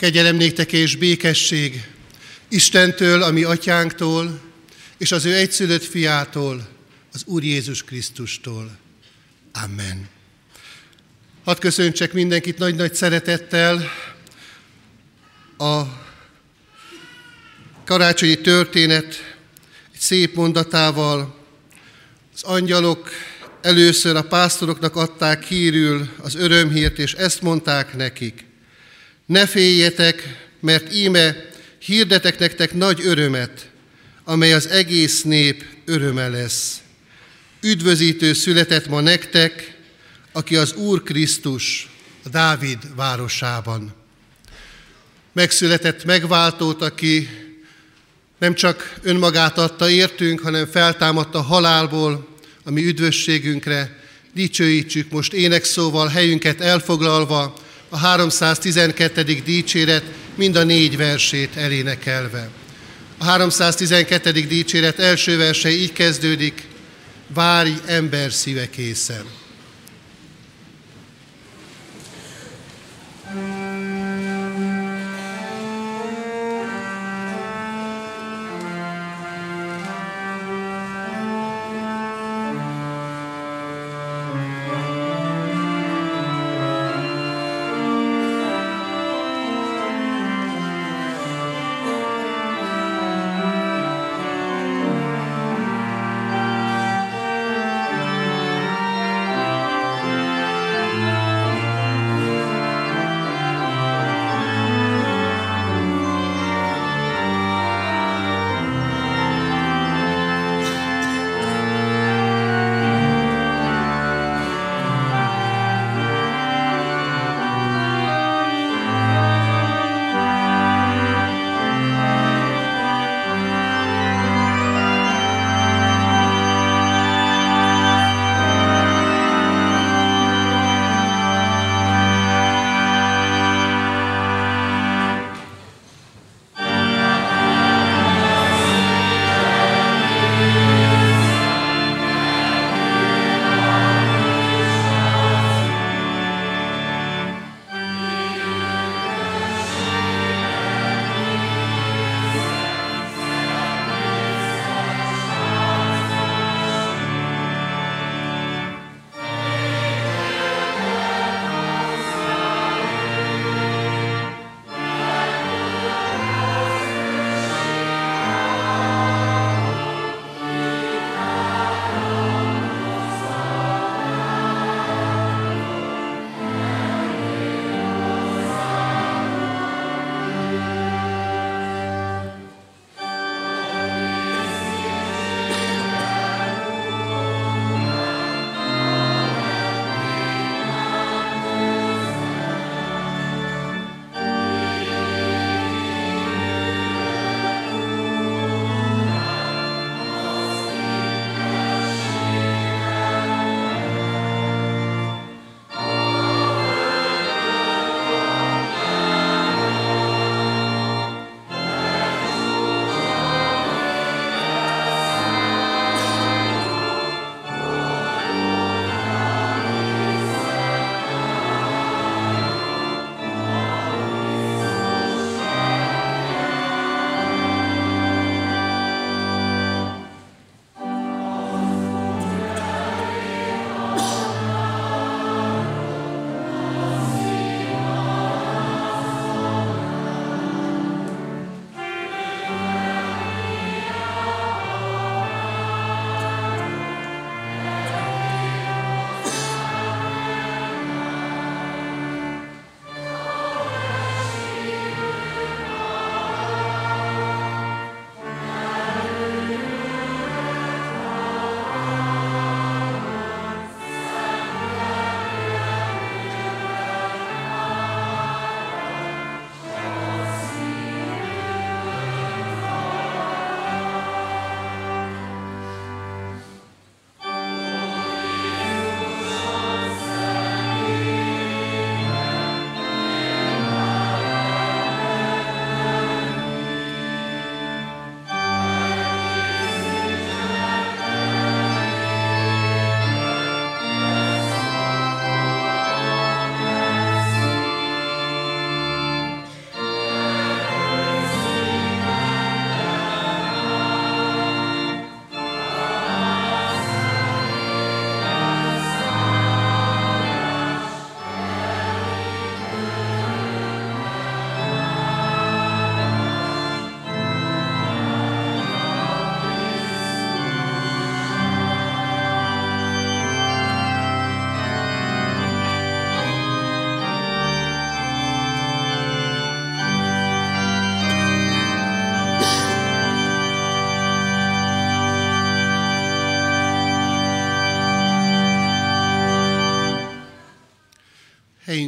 Kegyelem néktek és békesség Istentől, a mi atyánktól, és az ő egyszülött fiától, az Úr Jézus Krisztustól. Amen. Hadd köszöntsek mindenkit nagy-nagy szeretettel a karácsonyi történet egy szép mondatával. Az angyalok először a pásztoroknak adták hírül az örömhírt, és ezt mondták nekik. Ne féljetek, mert íme hirdetek nektek nagy örömet, amely az egész nép öröme lesz. Üdvözítő született ma nektek, aki az Úr Krisztus, a Dávid városában. Megszületett megváltót, aki nem csak önmagát adta értünk, hanem feltámadta halálból, ami üdvösségünkre. Dicsőítsük most énekszóval helyünket elfoglalva, a 312. dicséret mind a négy versét elénekelve. A 312. dicséret első verse így kezdődik, várj ember szíve készen.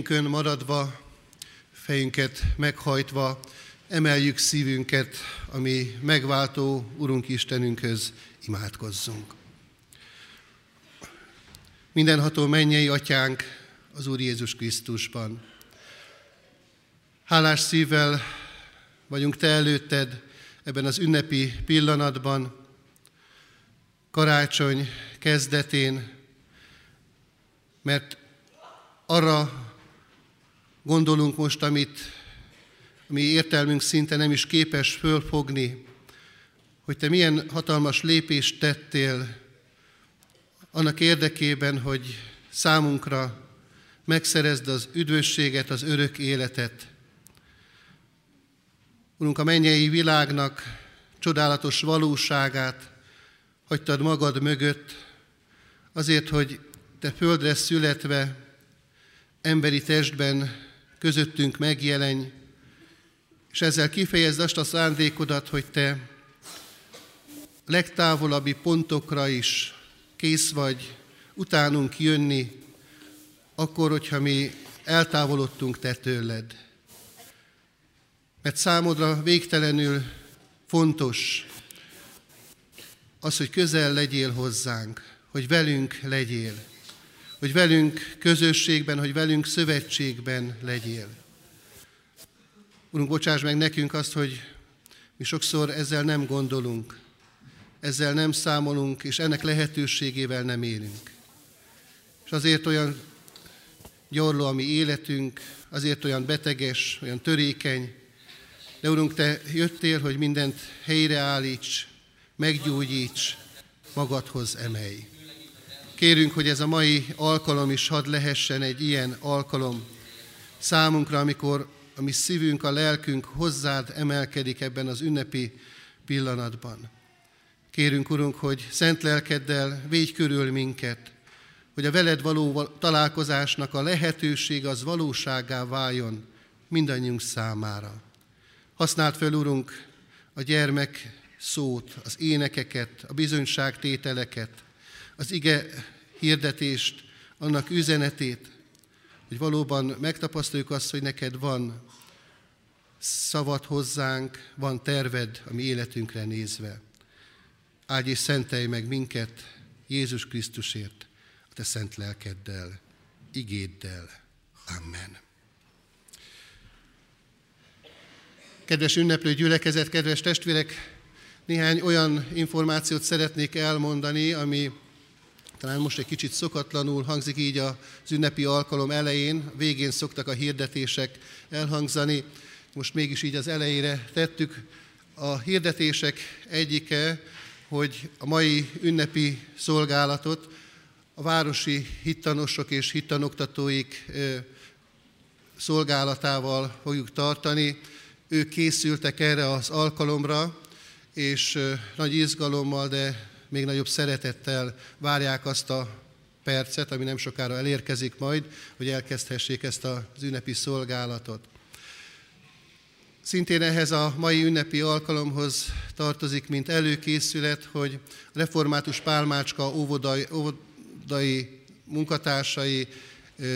Helyünkön maradva, fejünket meghajtva, emeljük szívünket, ami megváltó Urunk Istenünkhöz imádkozzunk. Mindenható mennyei atyánk az Úr Jézus Krisztusban. Hálás szívvel vagyunk Te előtted ebben az ünnepi pillanatban, karácsony kezdetén, mert arra gondolunk most, amit mi értelmünk szinte nem is képes fölfogni, hogy te milyen hatalmas lépést tettél annak érdekében, hogy számunkra megszerezd az üdvösséget, az örök életet. Urunk, a mennyei világnak csodálatos valóságát hagytad magad mögött, azért, hogy te földre születve, emberi testben közöttünk megjelenj, és ezzel kifejezd azt a szándékodat, hogy te legtávolabbi pontokra is kész vagy utánunk jönni, akkor, hogyha mi eltávolodtunk te tőled. Mert számodra végtelenül fontos az, hogy közel legyél hozzánk, hogy velünk legyél, hogy velünk közösségben, hogy velünk szövetségben legyél. Urunk, bocsáss meg nekünk azt, hogy mi sokszor ezzel nem gondolunk, ezzel nem számolunk, és ennek lehetőségével nem élünk. És azért olyan gyorló a mi életünk, azért olyan beteges, olyan törékeny, de Urunk, Te jöttél, hogy mindent helyreállíts, meggyógyíts, magadhoz emelj. Kérünk, hogy ez a mai alkalom is hadd lehessen egy ilyen alkalom számunkra, amikor a mi szívünk, a lelkünk hozzád emelkedik ebben az ünnepi pillanatban. Kérünk, Urunk, hogy szent lelkeddel védj körül minket, hogy a veled való találkozásnak a lehetőség az valóságá váljon mindannyiunk számára. Használd fel, Urunk, a gyermek szót, az énekeket, a bizonyságtételeket, az ige hirdetést, annak üzenetét, hogy valóban megtapasztaljuk azt, hogy neked van szavad hozzánk, van terved a mi életünkre nézve. Áldj és szentelj meg minket Jézus Krisztusért, a te szent lelkeddel, igéddel. Amen. Kedves ünneplő gyülekezet, kedves testvérek, néhány olyan információt szeretnék elmondani, ami talán most egy kicsit szokatlanul hangzik így az ünnepi alkalom elején, végén szoktak a hirdetések elhangzani, most mégis így az elejére tettük. A hirdetések egyike, hogy a mai ünnepi szolgálatot a városi hittanosok és hittanoktatóik szolgálatával fogjuk tartani. Ők készültek erre az alkalomra, és nagy izgalommal, de még nagyobb szeretettel várják azt a percet, ami nem sokára elérkezik majd, hogy elkezdhessék ezt az ünnepi szolgálatot. Szintén ehhez a mai ünnepi alkalomhoz tartozik, mint előkészület, hogy református pálmácska óvodai, óvodai munkatársai,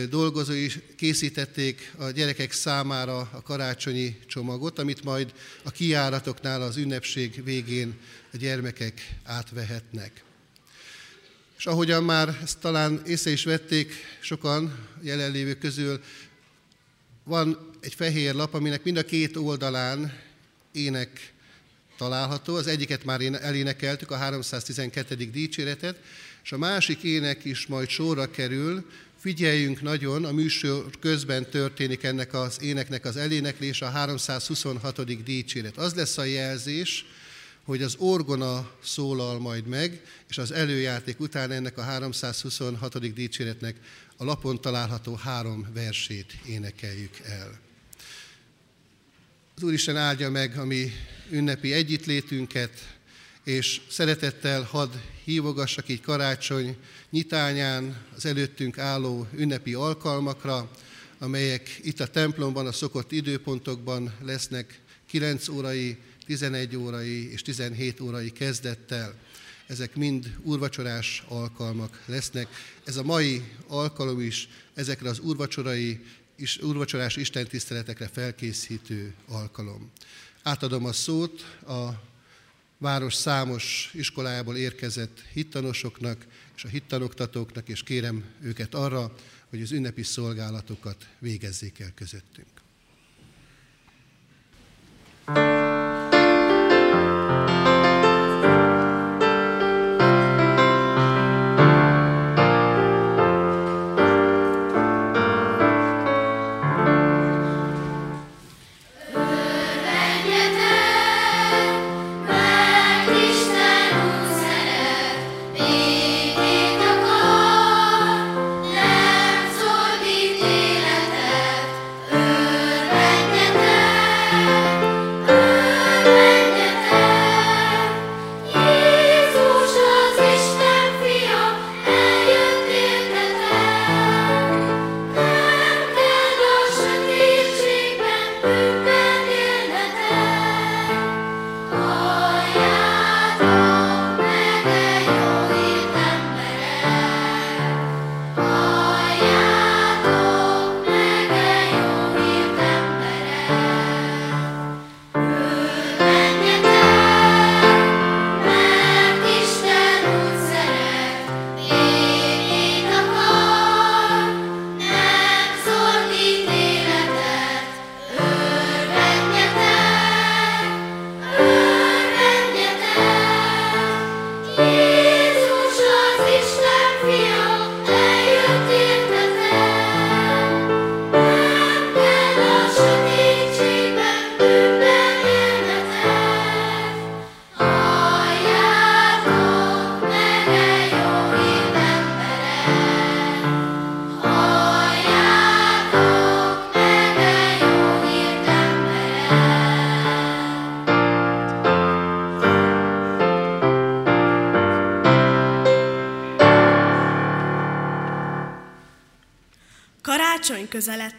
dolgozói készítették a gyerekek számára a karácsonyi csomagot, amit majd a kiáratoknál az ünnepség végén a gyermekek átvehetnek. És ahogyan már ezt talán észre is vették sokan jelenlévők közül, van egy fehér lap, aminek mind a két oldalán ének található. Az egyiket már elénekeltük, a 312. dicséretet, és a másik ének is majd sorra kerül, Figyeljünk nagyon, a műsor közben történik ennek az éneknek az eléneklése, a 326. dicséret. Az lesz a jelzés, hogy az orgona szólal majd meg, és az előjáték után ennek a 326. dicséretnek a lapon található három versét énekeljük el. Az Úristen áldja meg a mi ünnepi együttlétünket, és szeretettel hadd hívogassak így karácsony nyitányán az előttünk álló ünnepi alkalmakra, amelyek itt a templomban a szokott időpontokban lesznek 9 órai, 11 órai és 17 órai kezdettel. Ezek mind úrvacsorás alkalmak lesznek. Ez a mai alkalom is ezekre az úrvacsorai is, úrvacsorás istentiszteletekre felkészítő alkalom. Átadom a szót a város számos iskolájából érkezett hittanosoknak és a hittanoktatóknak, és kérem őket arra, hogy az ünnepi szolgálatokat végezzék el közöttünk.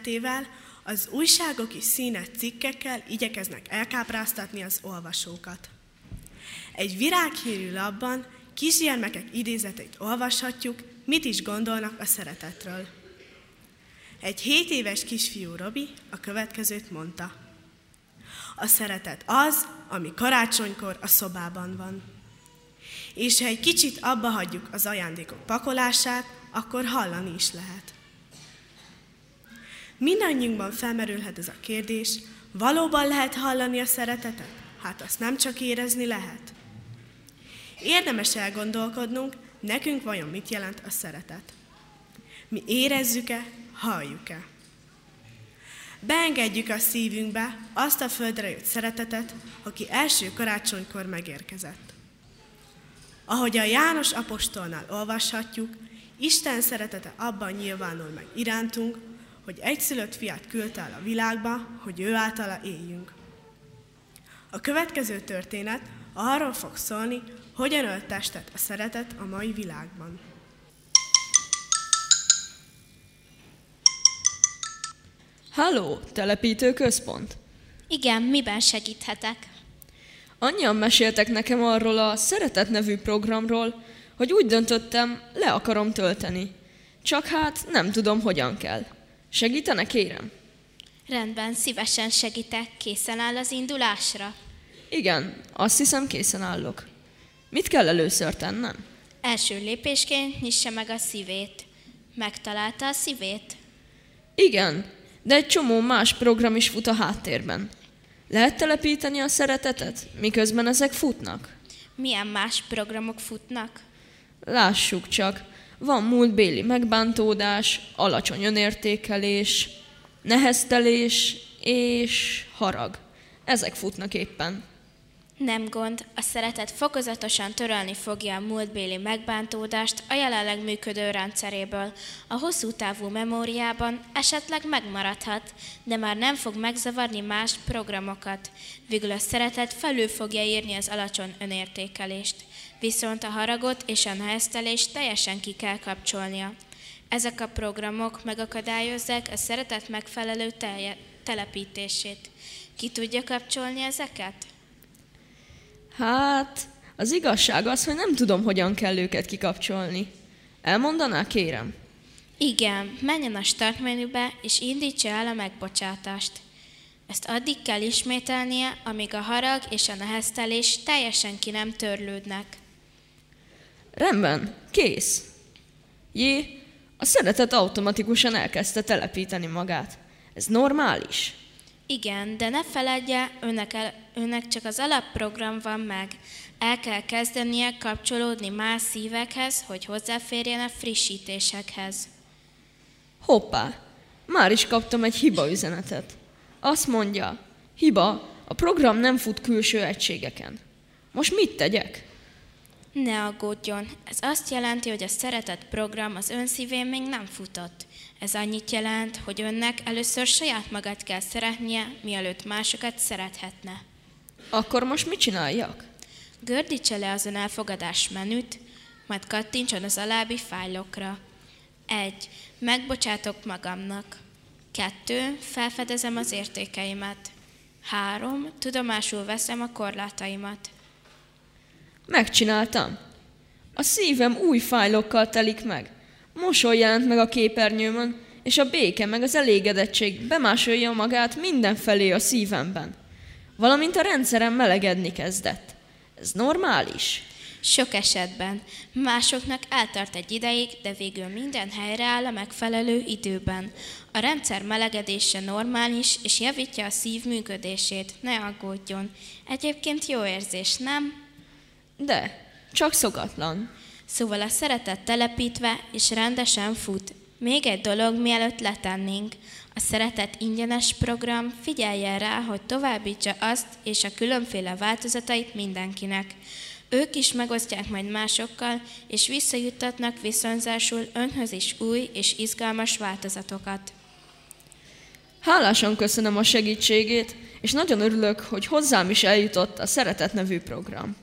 Közelettével az újságok is színes cikkekkel igyekeznek elkápráztatni az olvasókat. Egy virághírű labban kisgyermekek idézeteit olvashatjuk, mit is gondolnak a szeretetről. Egy 7 éves kisfiú Robi a következőt mondta. A szeretet az, ami karácsonykor a szobában van. És ha egy kicsit abba hagyjuk az ajándékok pakolását, akkor hallani is lehet. Mindannyiunkban felmerülhet ez a kérdés, valóban lehet hallani a szeretetet? Hát azt nem csak érezni lehet. Érdemes elgondolkodnunk, nekünk vajon mit jelent a szeretet. Mi érezzük-e, halljuk-e? Beengedjük a szívünkbe azt a földre jött szeretetet, aki első karácsonykor megérkezett. Ahogy a János apostolnál olvashatjuk, Isten szeretete abban nyilvánul meg irántunk, hogy egyszülött fiát küldte el a világba, hogy ő általa éljünk. A következő történet arról fog szólni, hogyan ölt testet a szeretet a mai világban. Halló, telepítő központ? Igen, miben segíthetek? Annyian meséltek nekem arról a Szeretet nevű programról, hogy úgy döntöttem, le akarom tölteni. Csak hát nem tudom, hogyan kell. Segítene, kérem? Rendben, szívesen segítek. Készen áll az indulásra? Igen, azt hiszem készen állok. Mit kell először tennem? Első lépésként nyissa meg a szívét. Megtalálta a szívét? Igen, de egy csomó más program is fut a háttérben. Lehet telepíteni a szeretetet, miközben ezek futnak? Milyen más programok futnak? Lássuk csak. Van múltbéli megbántódás, alacsony önértékelés, neheztelés és harag. Ezek futnak éppen. Nem gond, a szeretet fokozatosan törölni fogja a múltbéli megbántódást a jelenleg működő rendszeréből. A hosszú távú memóriában esetleg megmaradhat, de már nem fog megzavarni más programokat. Végül a szeretet felül fogja írni az alacsony önértékelést viszont a haragot és a neheztelést teljesen ki kell kapcsolnia. Ezek a programok megakadályozzák a szeretet megfelelő telje, telepítését. Ki tudja kapcsolni ezeket? Hát, az igazság az, hogy nem tudom, hogyan kell őket kikapcsolni. Elmondaná, kérem? Igen, menjen a start menübe, és indítsa el a megbocsátást. Ezt addig kell ismételnie, amíg a harag és a neheztelés teljesen ki nem törlődnek. Rendben, kész. Jé, a szeretet automatikusan elkezdte telepíteni magát. Ez normális? Igen, de ne feledje, önnek, el, önnek csak az alapprogram van meg. El kell kezdenie kapcsolódni más szívekhez, hogy hozzáférjen a frissítésekhez. Hoppá, már is kaptam egy hiba üzenetet. Azt mondja, hiba, a program nem fut külső egységeken. Most mit tegyek? Ne aggódjon, ez azt jelenti, hogy a szeretett program az ön szívén még nem futott. Ez annyit jelent, hogy önnek először saját magát kell szeretnie, mielőtt másokat szerethetne. Akkor most mit csináljak? Gördítse le az elfogadás menüt, majd kattintson az alábbi fájlokra. 1. Megbocsátok magamnak. 2. Felfedezem az értékeimet. 3. Tudomásul veszem a korlátaimat. Megcsináltam. A szívem új fájlokkal telik meg. Mosoly jelent meg a képernyőmön, és a béke meg az elégedettség bemásolja magát mindenfelé a szívemben. Valamint a rendszerem melegedni kezdett. Ez normális? Sok esetben. Másoknak eltart egy ideig, de végül minden helyreáll a megfelelő időben. A rendszer melegedése normális, és javítja a szív működését. Ne aggódjon. Egyébként jó érzés, nem? De, csak szokatlan. Szóval a szeretet telepítve és rendesen fut. Még egy dolog, mielőtt letennénk. A szeretet ingyenes program figyeljen rá, hogy továbbítsa azt és a különféle változatait mindenkinek. Ők is megosztják majd másokkal, és visszajuttatnak viszonzásul önhöz is új és izgalmas változatokat. Hálásan köszönöm a segítségét, és nagyon örülök, hogy hozzám is eljutott a Szeretet nevű program.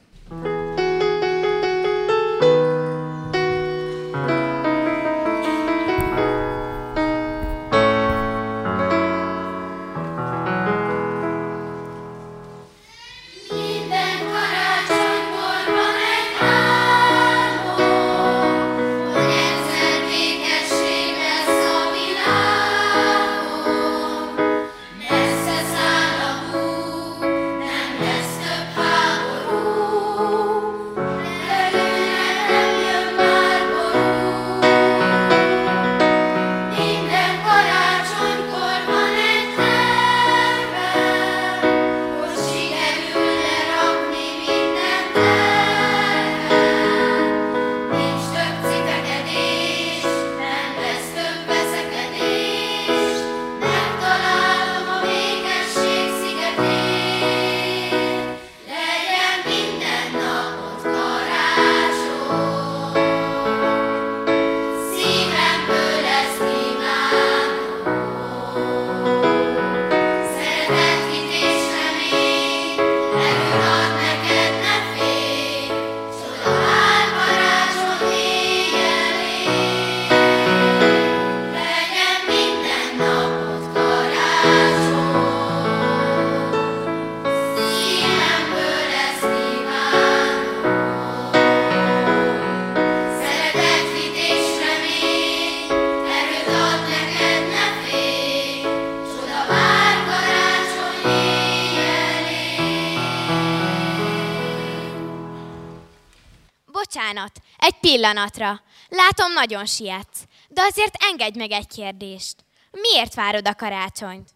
Pillanatra. Látom, nagyon sietsz. De azért engedj meg egy kérdést. Miért várod a karácsonyt?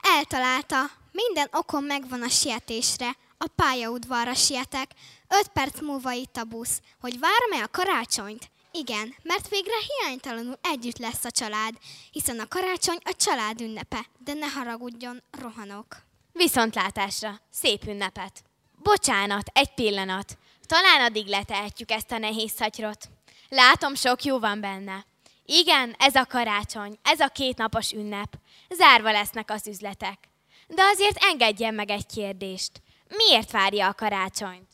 Eltalálta. Minden okom megvan a sietésre. A pályaudvarra sietek. Öt perc múlva itt a busz. Hogy várom-e a karácsonyt? Igen, mert végre hiánytalanul együtt lesz a család, hiszen a karácsony a család ünnepe, de ne haragudjon, rohanok. Viszontlátásra, szép ünnepet. Bocsánat, egy pillanat. Talán addig letehetjük ezt a nehéz szatyrot. Látom, sok jó van benne. Igen, ez a karácsony, ez a kétnapos ünnep. Zárva lesznek az üzletek. De azért engedjen meg egy kérdést. Miért várja a karácsonyt?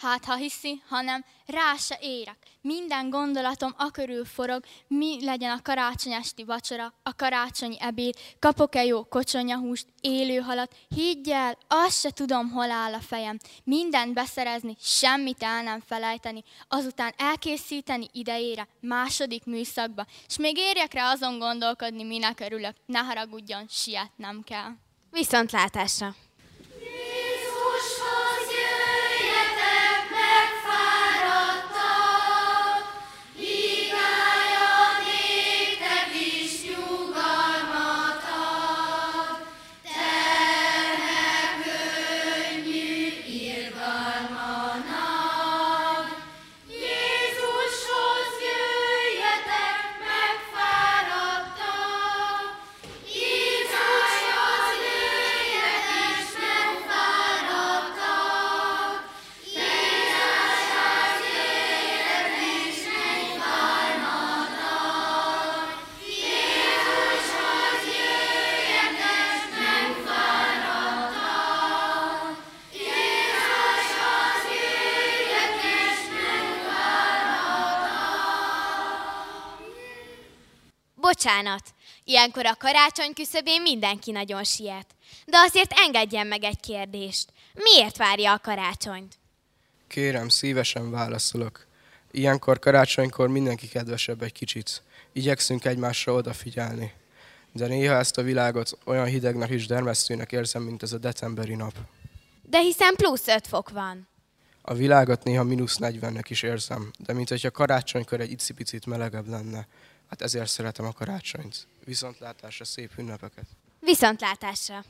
Hát ha hiszi, hanem rá se érek. Minden gondolatom akörül forog, mi legyen a karácsony esti vacsora, a karácsonyi ebéd, kapok-e jó kocsonyahúst, élő halat, higgy el, azt se tudom, hol áll a fejem. Mindent beszerezni, semmit el nem felejteni, azután elkészíteni idejére, második műszakba, és még érjek rá azon gondolkodni, minek örülök, ne haragudjon, sietnem kell. Viszontlátásra! Bocsánat, ilyenkor a karácsony küszöbén mindenki nagyon siet. De azért engedjen meg egy kérdést. Miért várja a karácsonyt? Kérem, szívesen válaszolok. Ilyenkor karácsonykor mindenki kedvesebb egy kicsit. Igyekszünk egymásra odafigyelni. De néha ezt a világot olyan hidegnek és dermesztőnek érzem, mint ez a decemberi nap. De hiszen plusz 5 fok van. A világot néha mínusz 40-nek is érzem, de mint hogyha karácsonykor egy icipicit melegebb lenne. Hát ezért szeretem a karácsonyt. Viszontlátásra, szép ünnepeket! Viszontlátásra!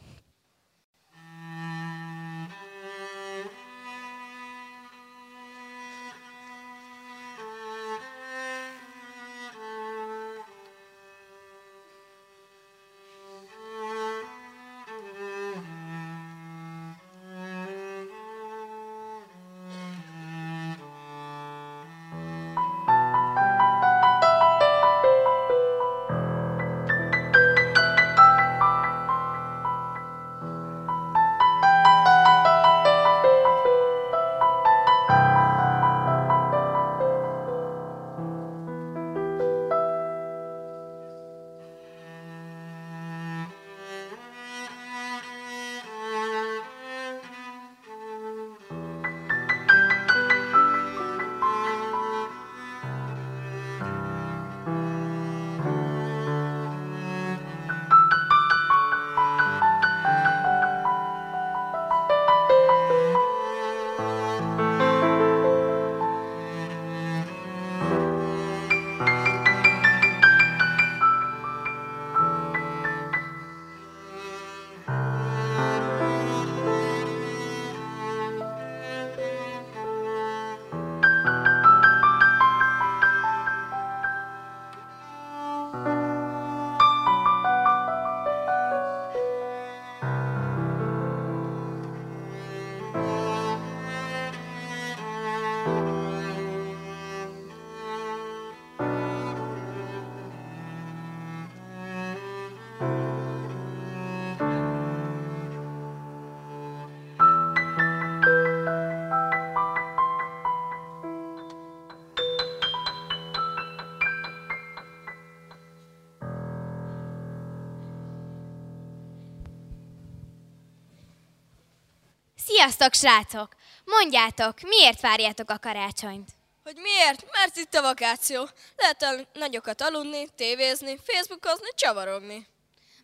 Sziasztok, srácok! Mondjátok, miért várjátok a karácsonyt? Hogy miért? Mert itt a vakáció. Lehet nagyokat aludni, tévézni, facebookozni, csavarogni.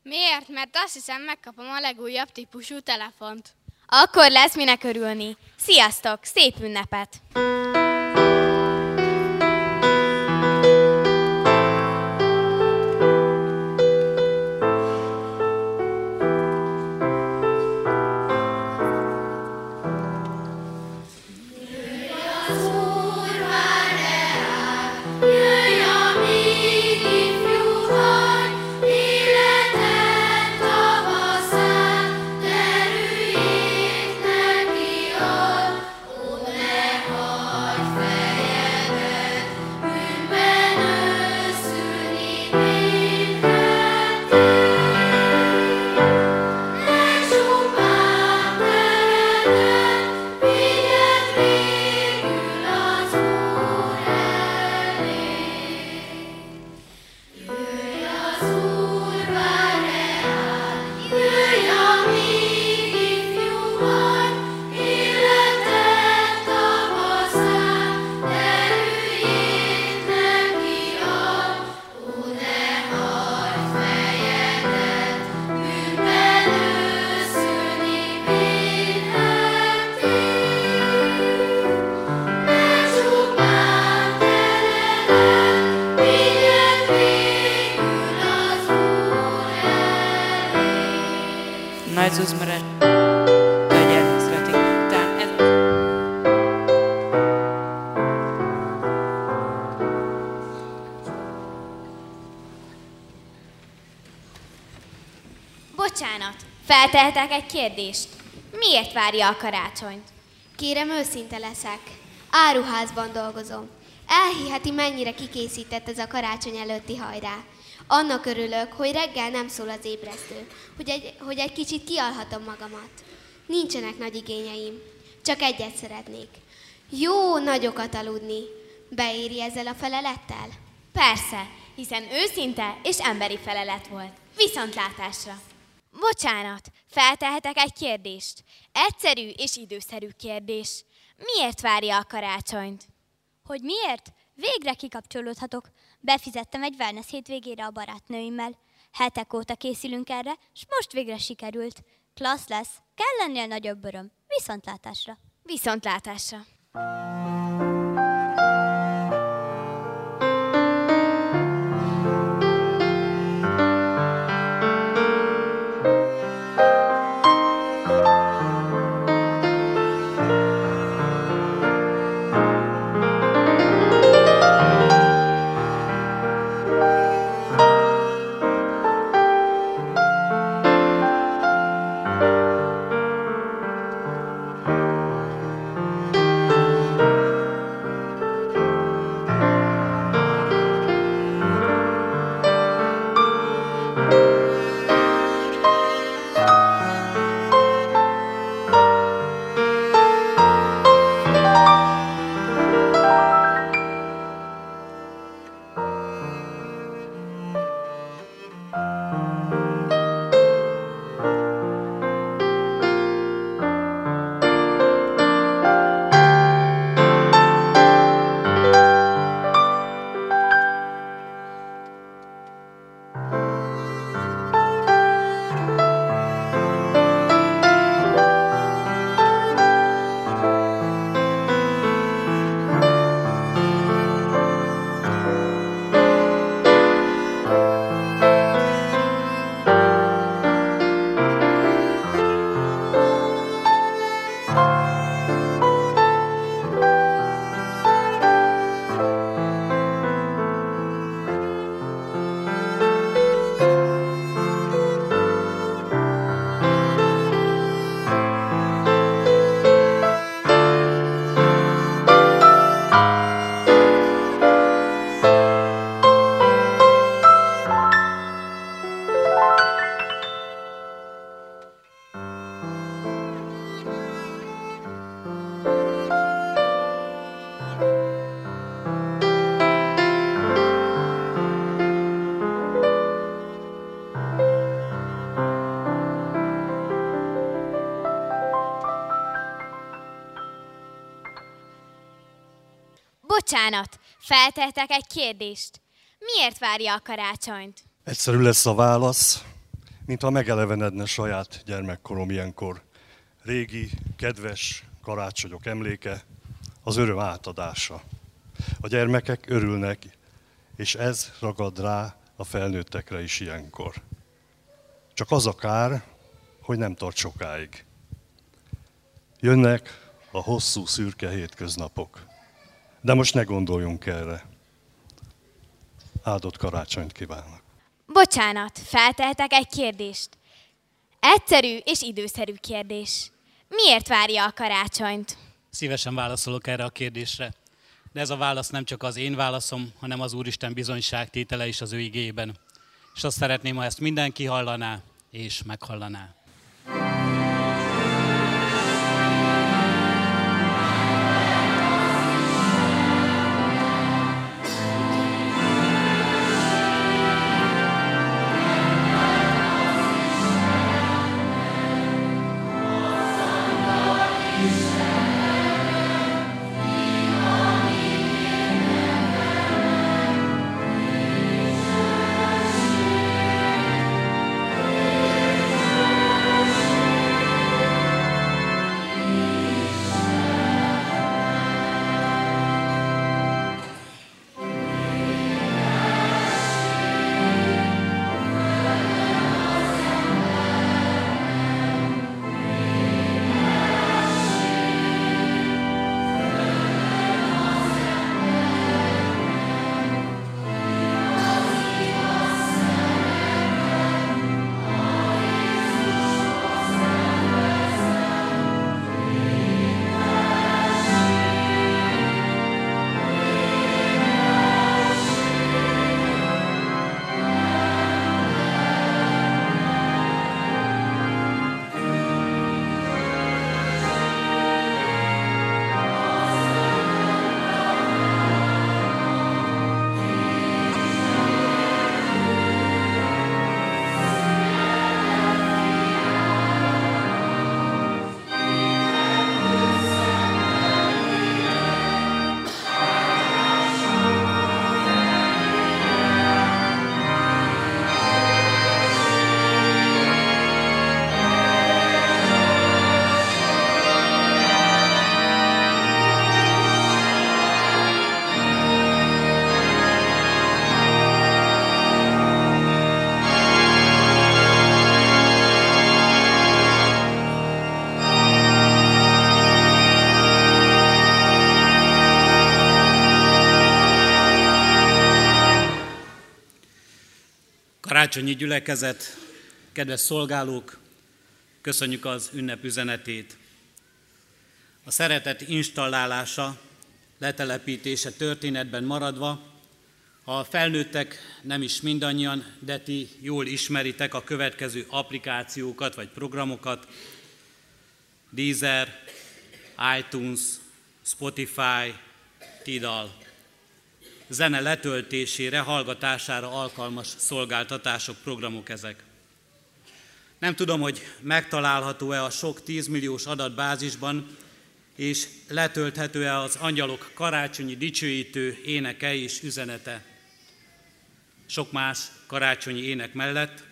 Miért? Mert azt hiszem megkapom a legújabb típusú telefont. Akkor lesz minek örülni. Sziasztok, szép ünnepet! Feltehetek egy kérdést. Miért várja a karácsonyt? Kérem, őszinte leszek. Áruházban dolgozom. Elhiheti, mennyire kikészített ez a karácsony előtti hajrá. Annak örülök, hogy reggel nem szól az ébresztő, hogy egy, hogy egy kicsit kialhatom magamat. Nincsenek nagy igényeim, csak egyet szeretnék. Jó nagyokat aludni. Beéri ezzel a felelettel? Persze, hiszen őszinte és emberi felelet volt. Viszontlátásra! Bocsánat, feltehetek egy kérdést. Egyszerű és időszerű kérdés. Miért várja a karácsonyt? Hogy miért? Végre kikapcsolódhatok. Befizettem egy wellness hétvégére a barátnőimmel. Hetek óta készülünk erre, és most végre sikerült. Klassz lesz, kell lennél nagyobb öröm. Viszontlátásra. Viszontlátásra. Bocsánat, feltehetek egy kérdést. Miért várja a karácsonyt? Egyszerű lesz a válasz, mintha megelevenedne saját gyermekkorom ilyenkor. Régi, kedves karácsonyok emléke, az öröm átadása. A gyermekek örülnek, és ez ragad rá a felnőttekre is ilyenkor. Csak az a kár, hogy nem tart sokáig. Jönnek a hosszú, szürke hétköznapok. De most ne gondoljunk erre. Áldott karácsonyt kívánok. Bocsánat, feltehetek egy kérdést. Egyszerű és időszerű kérdés. Miért várja a karácsonyt? Szívesen válaszolok erre a kérdésre. De ez a válasz nem csak az én válaszom, hanem az Úristen bizonyságtétele is az ő igében. És azt szeretném, ha ezt mindenki hallaná és meghallaná. Karácsonyi gyülekezet, kedves szolgálók, köszönjük az ünnep üzenetét. A szeretet installálása, letelepítése történetben maradva, ha a felnőttek nem is mindannyian, de ti jól ismeritek a következő applikációkat vagy programokat, Deezer, iTunes, Spotify, Tidal. Zene letöltésére, hallgatására alkalmas szolgáltatások, programok ezek. Nem tudom, hogy megtalálható-e a sok tízmilliós adatbázisban, és letölthető-e az angyalok karácsonyi dicsőítő éneke és üzenete. Sok más karácsonyi ének mellett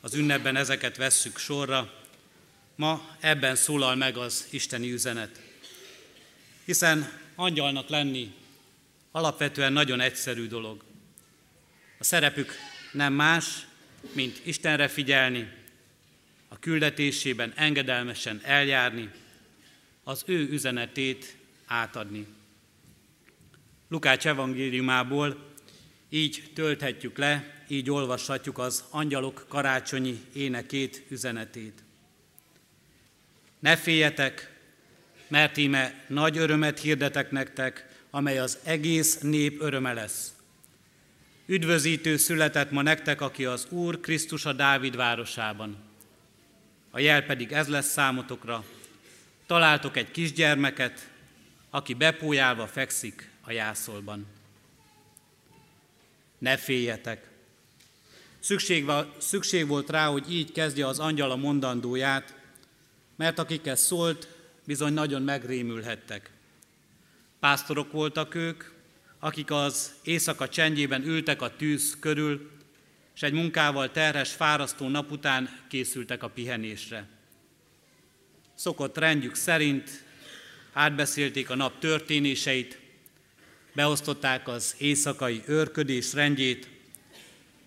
az ünnepben ezeket vesszük sorra, ma ebben szólal meg az isteni üzenet. Hiszen angyalnak lenni alapvetően nagyon egyszerű dolog. A szerepük nem más, mint Istenre figyelni, a küldetésében engedelmesen eljárni, az ő üzenetét átadni. Lukács evangéliumából így tölthetjük le, így olvashatjuk az angyalok karácsonyi énekét, üzenetét. Ne féljetek, mert íme nagy örömet hirdetek nektek, amely az egész nép öröme lesz. Üdvözítő született ma nektek, aki az Úr Krisztus a Dávid városában. A jel pedig ez lesz számotokra. Találtok egy kisgyermeket, aki bepójálva fekszik a jászolban. Ne féljetek! Szükség, szükség volt rá, hogy így kezdje az angyal a mondandóját, mert akikkel szólt, bizony nagyon megrémülhettek. Pásztorok voltak ők, akik az éjszaka csendjében ültek a tűz körül, és egy munkával terhes, fárasztó nap után készültek a pihenésre. Szokott rendjük szerint átbeszélték a nap történéseit, beosztották az éjszakai őrködés rendjét,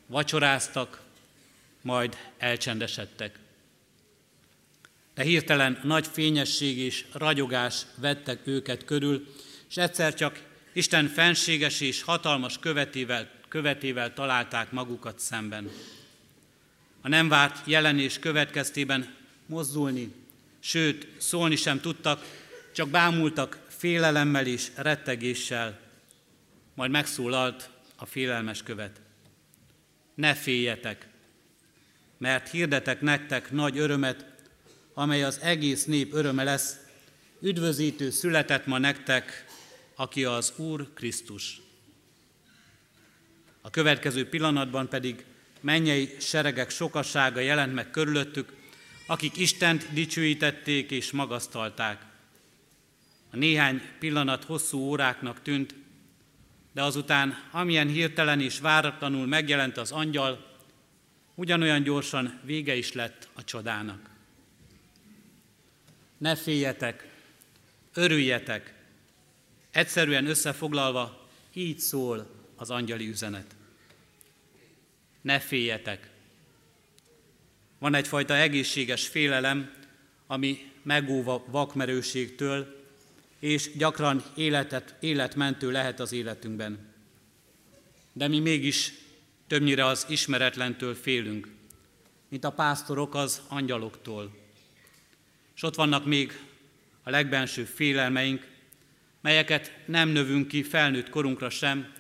vacsoráztak, majd elcsendesedtek. De hirtelen nagy fényesség és ragyogás vettek őket körül, és egyszer csak Isten fenséges és hatalmas követével, követével találták magukat szemben. A nem várt jelenés következtében mozdulni, sőt, szólni sem tudtak, csak bámultak félelemmel és rettegéssel. Majd megszólalt a félelmes követ. Ne féljetek, mert hirdetek nektek nagy örömet, amely az egész nép öröme lesz. Üdvözítő született ma nektek, aki az Úr Krisztus. A következő pillanatban pedig mennyei seregek sokasága jelent meg körülöttük, akik Istent dicsőítették és magasztalták. A néhány pillanat hosszú óráknak tűnt, de azután, amilyen hirtelen és váratlanul megjelent az angyal, ugyanolyan gyorsan vége is lett a csodának. Ne féljetek, örüljetek, Egyszerűen összefoglalva, így szól az angyali üzenet. Ne féljetek! Van egyfajta egészséges félelem, ami megóva vakmerőségtől, és gyakran életet, életmentő lehet az életünkben. De mi mégis többnyire az ismeretlentől félünk, mint a pásztorok az angyaloktól. És ott vannak még a legbenső félelmeink, melyeket nem növünk ki felnőtt korunkra sem,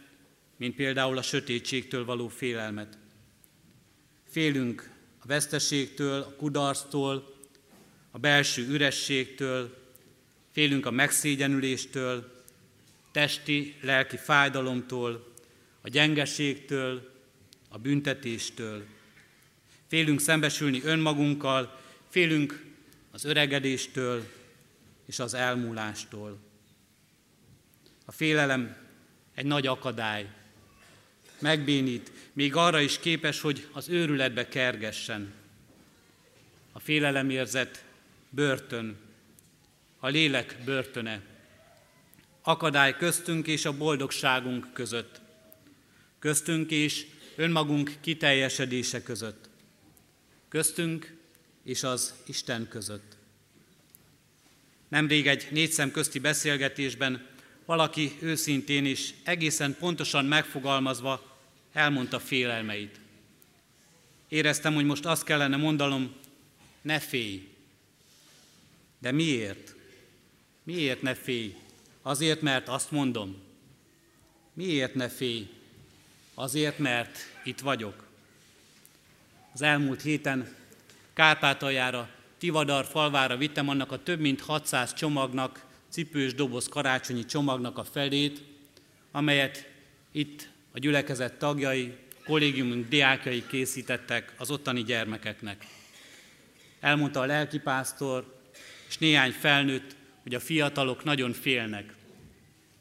mint például a sötétségtől való félelmet. Félünk a veszteségtől, a kudarctól, a belső ürességtől, félünk a megszégyenüléstől, testi, lelki fájdalomtól, a gyengeségtől, a büntetéstől. Félünk szembesülni önmagunkkal, félünk az öregedéstől és az elmúlástól. A félelem egy nagy akadály. Megbénít, még arra is képes, hogy az őrületbe kergessen. A félelemérzet börtön, a lélek börtöne. Akadály köztünk és a boldogságunk között. Köztünk és önmagunk kiteljesedése között. Köztünk és az Isten között. Nemrég egy négy szem közti beszélgetésben valaki őszintén is egészen pontosan megfogalmazva elmondta félelmeit. éreztem, hogy most azt kellene mondanom, ne félj. De miért? Miért ne félj? Azért, mert azt mondom. Miért ne félj? Azért, mert itt vagyok. Az elmúlt héten Kárpátaljára, Tivadar falvára vittem annak a több mint 600 csomagnak, cipős doboz karácsonyi csomagnak a felét, amelyet itt a gyülekezet tagjai, kollégiumunk diákjai készítettek az ottani gyermekeknek. Elmondta a lelkipásztor, és néhány felnőtt, hogy a fiatalok nagyon félnek.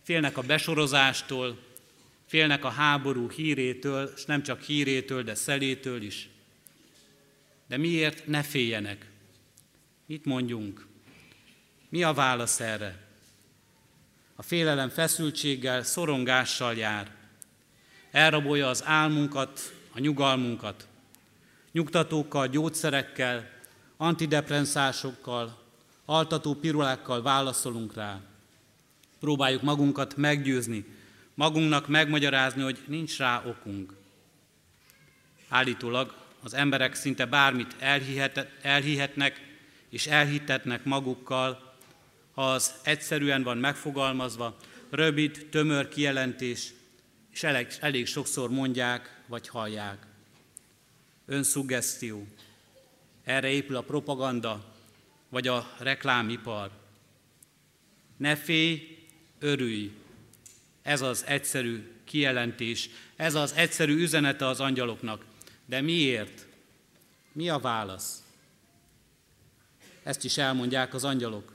Félnek a besorozástól, félnek a háború hírétől, és nem csak hírétől, de szelétől is. De miért ne féljenek? Mit mondjunk? Mi a válasz erre? A félelem feszültséggel, szorongással jár. Elrabolja az álmunkat, a nyugalmunkat. Nyugtatókkal, gyógyszerekkel, antidepresszásokkal, altató pirulákkal válaszolunk rá. Próbáljuk magunkat meggyőzni, magunknak megmagyarázni, hogy nincs rá okunk. Állítólag az emberek szinte bármit elhihet, elhihetnek és elhitetnek magukkal, az egyszerűen van megfogalmazva, rövid, tömör kijelentés, és elég, elég sokszor mondják vagy hallják. Önszuggesztió. Erre épül a propaganda, vagy a reklámipar. Ne félj, örülj. Ez az egyszerű kijelentés, ez az egyszerű üzenete az angyaloknak. De miért? Mi a válasz? Ezt is elmondják az angyalok.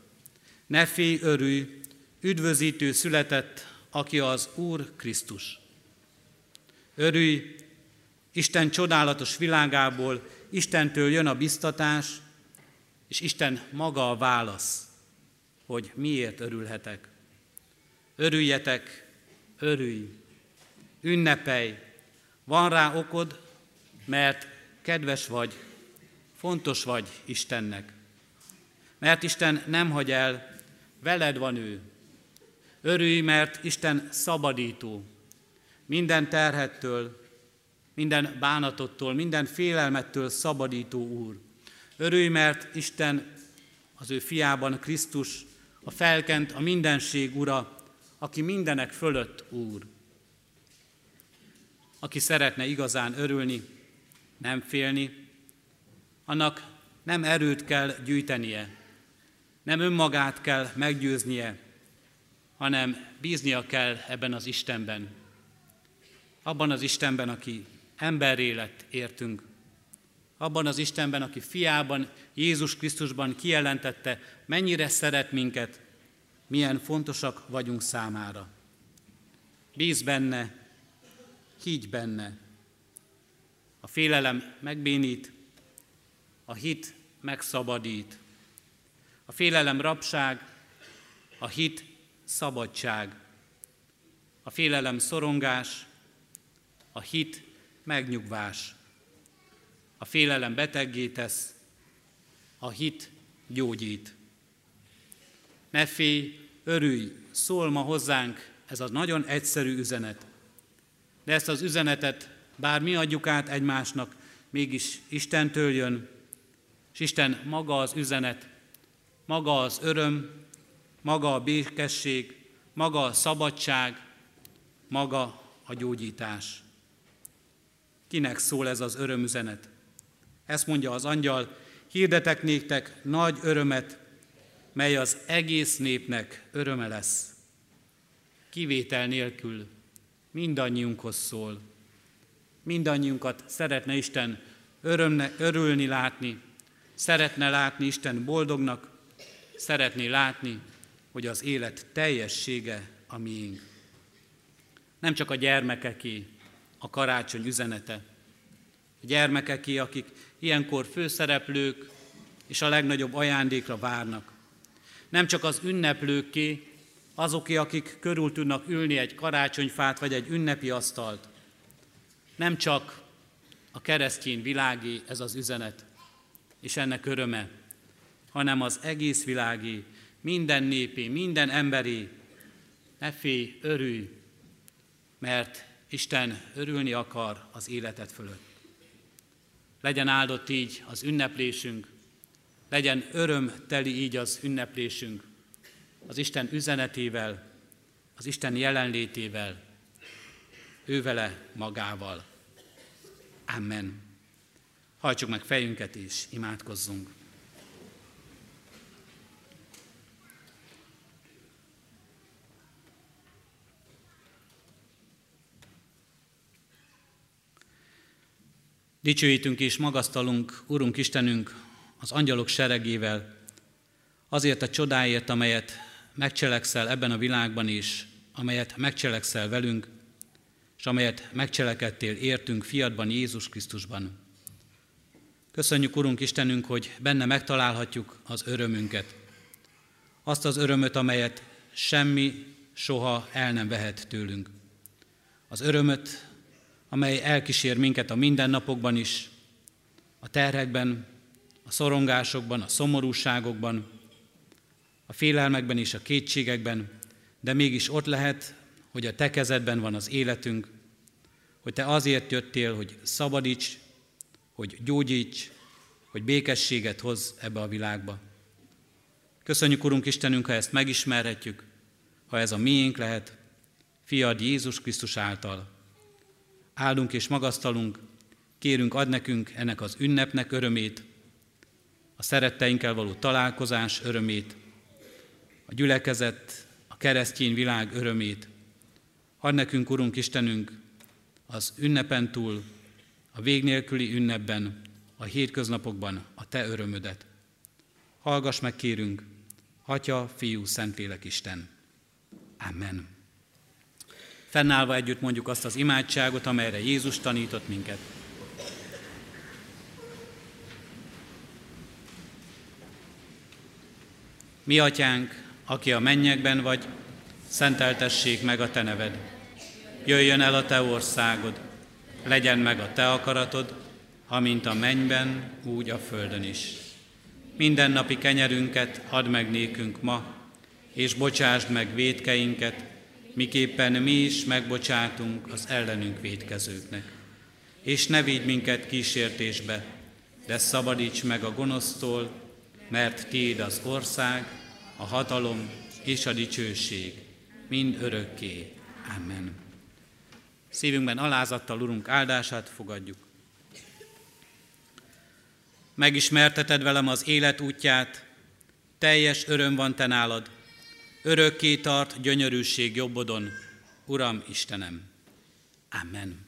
Ne félj, örülj, üdvözítő született, aki az Úr Krisztus. Örülj, Isten csodálatos világából, Istentől jön a biztatás, és Isten maga a válasz, hogy miért örülhetek. Örüljetek, örülj, ünnepelj, van rá okod, mert kedves vagy, fontos vagy Istennek. Mert Isten nem hagy el, veled van ő. Örülj, mert Isten szabadító, minden terhettől, minden bánatottól, minden félelmettől szabadító Úr. Örülj, mert Isten az ő fiában, Krisztus, a felkent, a mindenség Ura, aki mindenek fölött Úr. Aki szeretne igazán örülni, nem félni, annak nem erőt kell gyűjtenie, nem önmagát kell meggyőznie, hanem bíznia kell ebben az Istenben. Abban az Istenben, aki emberré lett értünk. Abban az Istenben, aki fiában, Jézus Krisztusban kijelentette, mennyire szeret minket, milyen fontosak vagyunk számára. Bíz benne, higgy benne. A félelem megbénít, a hit megszabadít. A félelem rabság, a hit szabadság. A félelem szorongás, a hit megnyugvás. A félelem beteggé tesz, a hit gyógyít. Ne félj, örülj, szól ma hozzánk ez a nagyon egyszerű üzenet. De ezt az üzenetet, bár mi adjuk át egymásnak, mégis Istentől jön, és Isten maga az üzenet, maga az öröm, maga a békesség, maga a szabadság, maga a gyógyítás. Kinek szól ez az örömüzenet? Ezt mondja az angyal, hirdetek néktek nagy örömet, mely az egész népnek öröme lesz. Kivétel nélkül mindannyiunkhoz szól. Mindannyiunkat szeretne Isten örömne, örülni látni, szeretne látni Isten boldognak, szeretné látni, hogy az élet teljessége a miénk. Nem csak a gyermekeké a karácsony üzenete. A gyermekeké, akik ilyenkor főszereplők és a legnagyobb ajándékra várnak. Nem csak az ünneplőké, azoké, akik körül tudnak ülni egy karácsonyfát vagy egy ünnepi asztalt. Nem csak a keresztény világé ez az üzenet, és ennek öröme, hanem az egész világé, minden népé, minden emberé. Ne félj, örülj, mert Isten örülni akar az életed fölött. Legyen áldott így az ünneplésünk, legyen örömteli így az ünneplésünk, az Isten üzenetével, az Isten jelenlétével, ővele magával. Amen. Hajtsuk meg fejünket és imádkozzunk. Dicsőítünk és magasztalunk, Urunk Istenünk, az angyalok seregével, azért a csodáért, amelyet megcselekszel ebben a világban is, amelyet megcselekszel velünk, és amelyet megcselekedtél értünk fiadban, Jézus Krisztusban. Köszönjük, Urunk Istenünk, hogy benne megtalálhatjuk az örömünket. Azt az örömöt, amelyet semmi soha el nem vehet tőlünk. Az örömöt, amely elkísér minket a mindennapokban is, a terhekben, a szorongásokban, a szomorúságokban, a félelmekben és a kétségekben, de mégis ott lehet, hogy a te kezedben van az életünk, hogy te azért jöttél, hogy szabadíts, hogy gyógyíts, hogy békességet hoz ebbe a világba. Köszönjük, Urunk Istenünk, ha ezt megismerhetjük, ha ez a miénk lehet, fiad Jézus Krisztus által. Áldunk és magasztalunk, kérünk ad nekünk ennek az ünnepnek örömét, a szeretteinkkel való találkozás örömét, a gyülekezet, a keresztény világ örömét. Ad nekünk, Urunk Istenünk, az ünnepen túl, a vég nélküli ünnepben, a hétköznapokban a Te örömödet. Hallgass meg, kérünk, Atya, Fiú, Szentlélek Isten. Amen. Fennállva együtt mondjuk azt az imádságot, amelyre Jézus tanított minket. Mi atyánk, aki a mennyekben vagy, szenteltessék meg a te neved. Jöjjön el a te országod, legyen meg a te akaratod, amint a mennyben, úgy a földön is. Minden napi kenyerünket add meg nékünk ma, és bocsásd meg védkeinket, miképpen mi is megbocsátunk az ellenünk védkezőknek. És ne vigy minket kísértésbe, de szabadíts meg a gonosztól, mert Tiéd az ország, a hatalom és a dicsőség, mind örökké. Amen. Szívünkben alázattal Urunk áldását fogadjuk. Megismerteted velem az élet útját, teljes öröm van te nálad, örökké tart gyönyörűség jobbodon, Uram Istenem. Amen.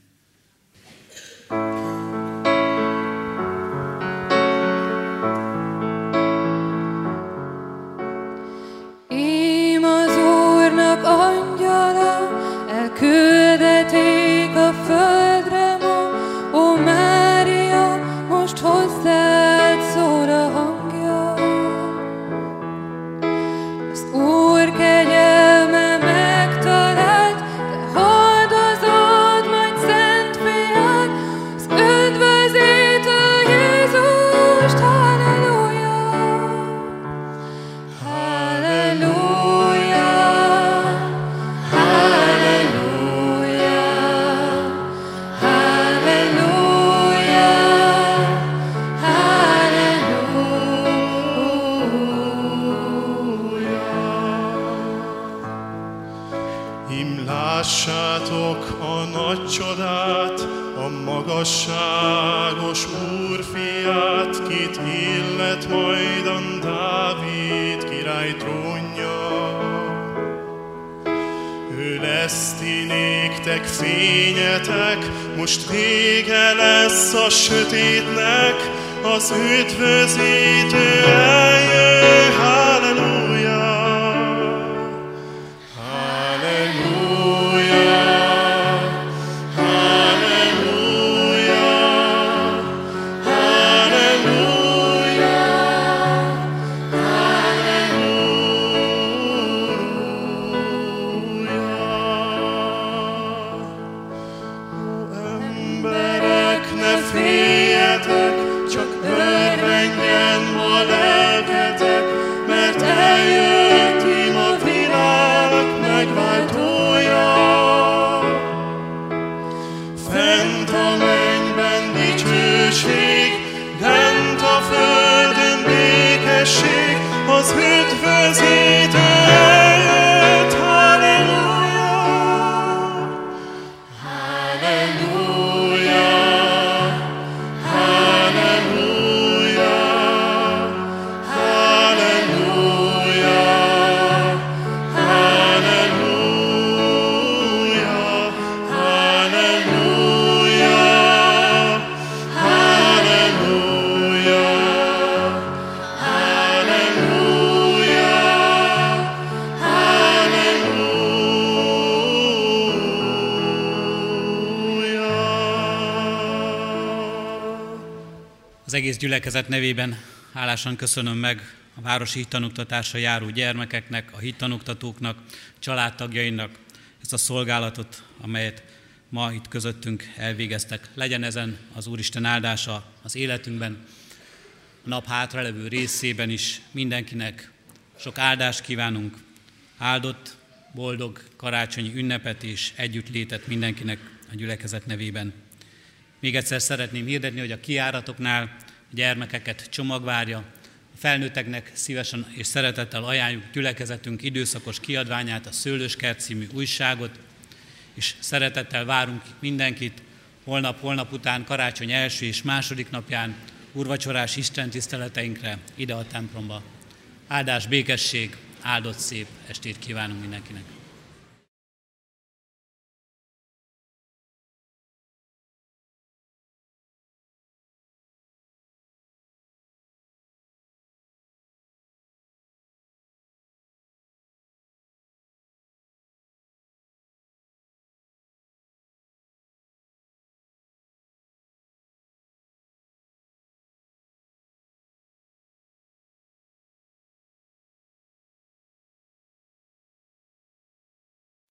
Király trónja. Ő lesz ti néktek fényetek, most vége lesz a sötétnek, az üdvözítő eljő, egész gyülekezet nevében hálásan köszönöm meg a városi hittanoktatásra járó gyermekeknek, a hittanoktatóknak, családtagjainak ezt a szolgálatot, amelyet ma itt közöttünk elvégeztek. Legyen ezen az Úristen áldása az életünkben, a nap hátralevő részében is mindenkinek sok áldást kívánunk, áldott, boldog karácsonyi ünnepet és együttlétet mindenkinek a gyülekezet nevében. Még egyszer szeretném hirdetni, hogy a kiáratoknál gyermekeket csomagvárja, felnőtteknek szívesen és szeretettel ajánljuk gyülekezetünk időszakos kiadványát, a Szőlőskert című újságot, és szeretettel várunk mindenkit holnap, holnap után, karácsony első és második napján urvacsorás Isten tiszteleteinkre ide a templomba. Áldás, békesség, áldott szép estét kívánunk mindenkinek!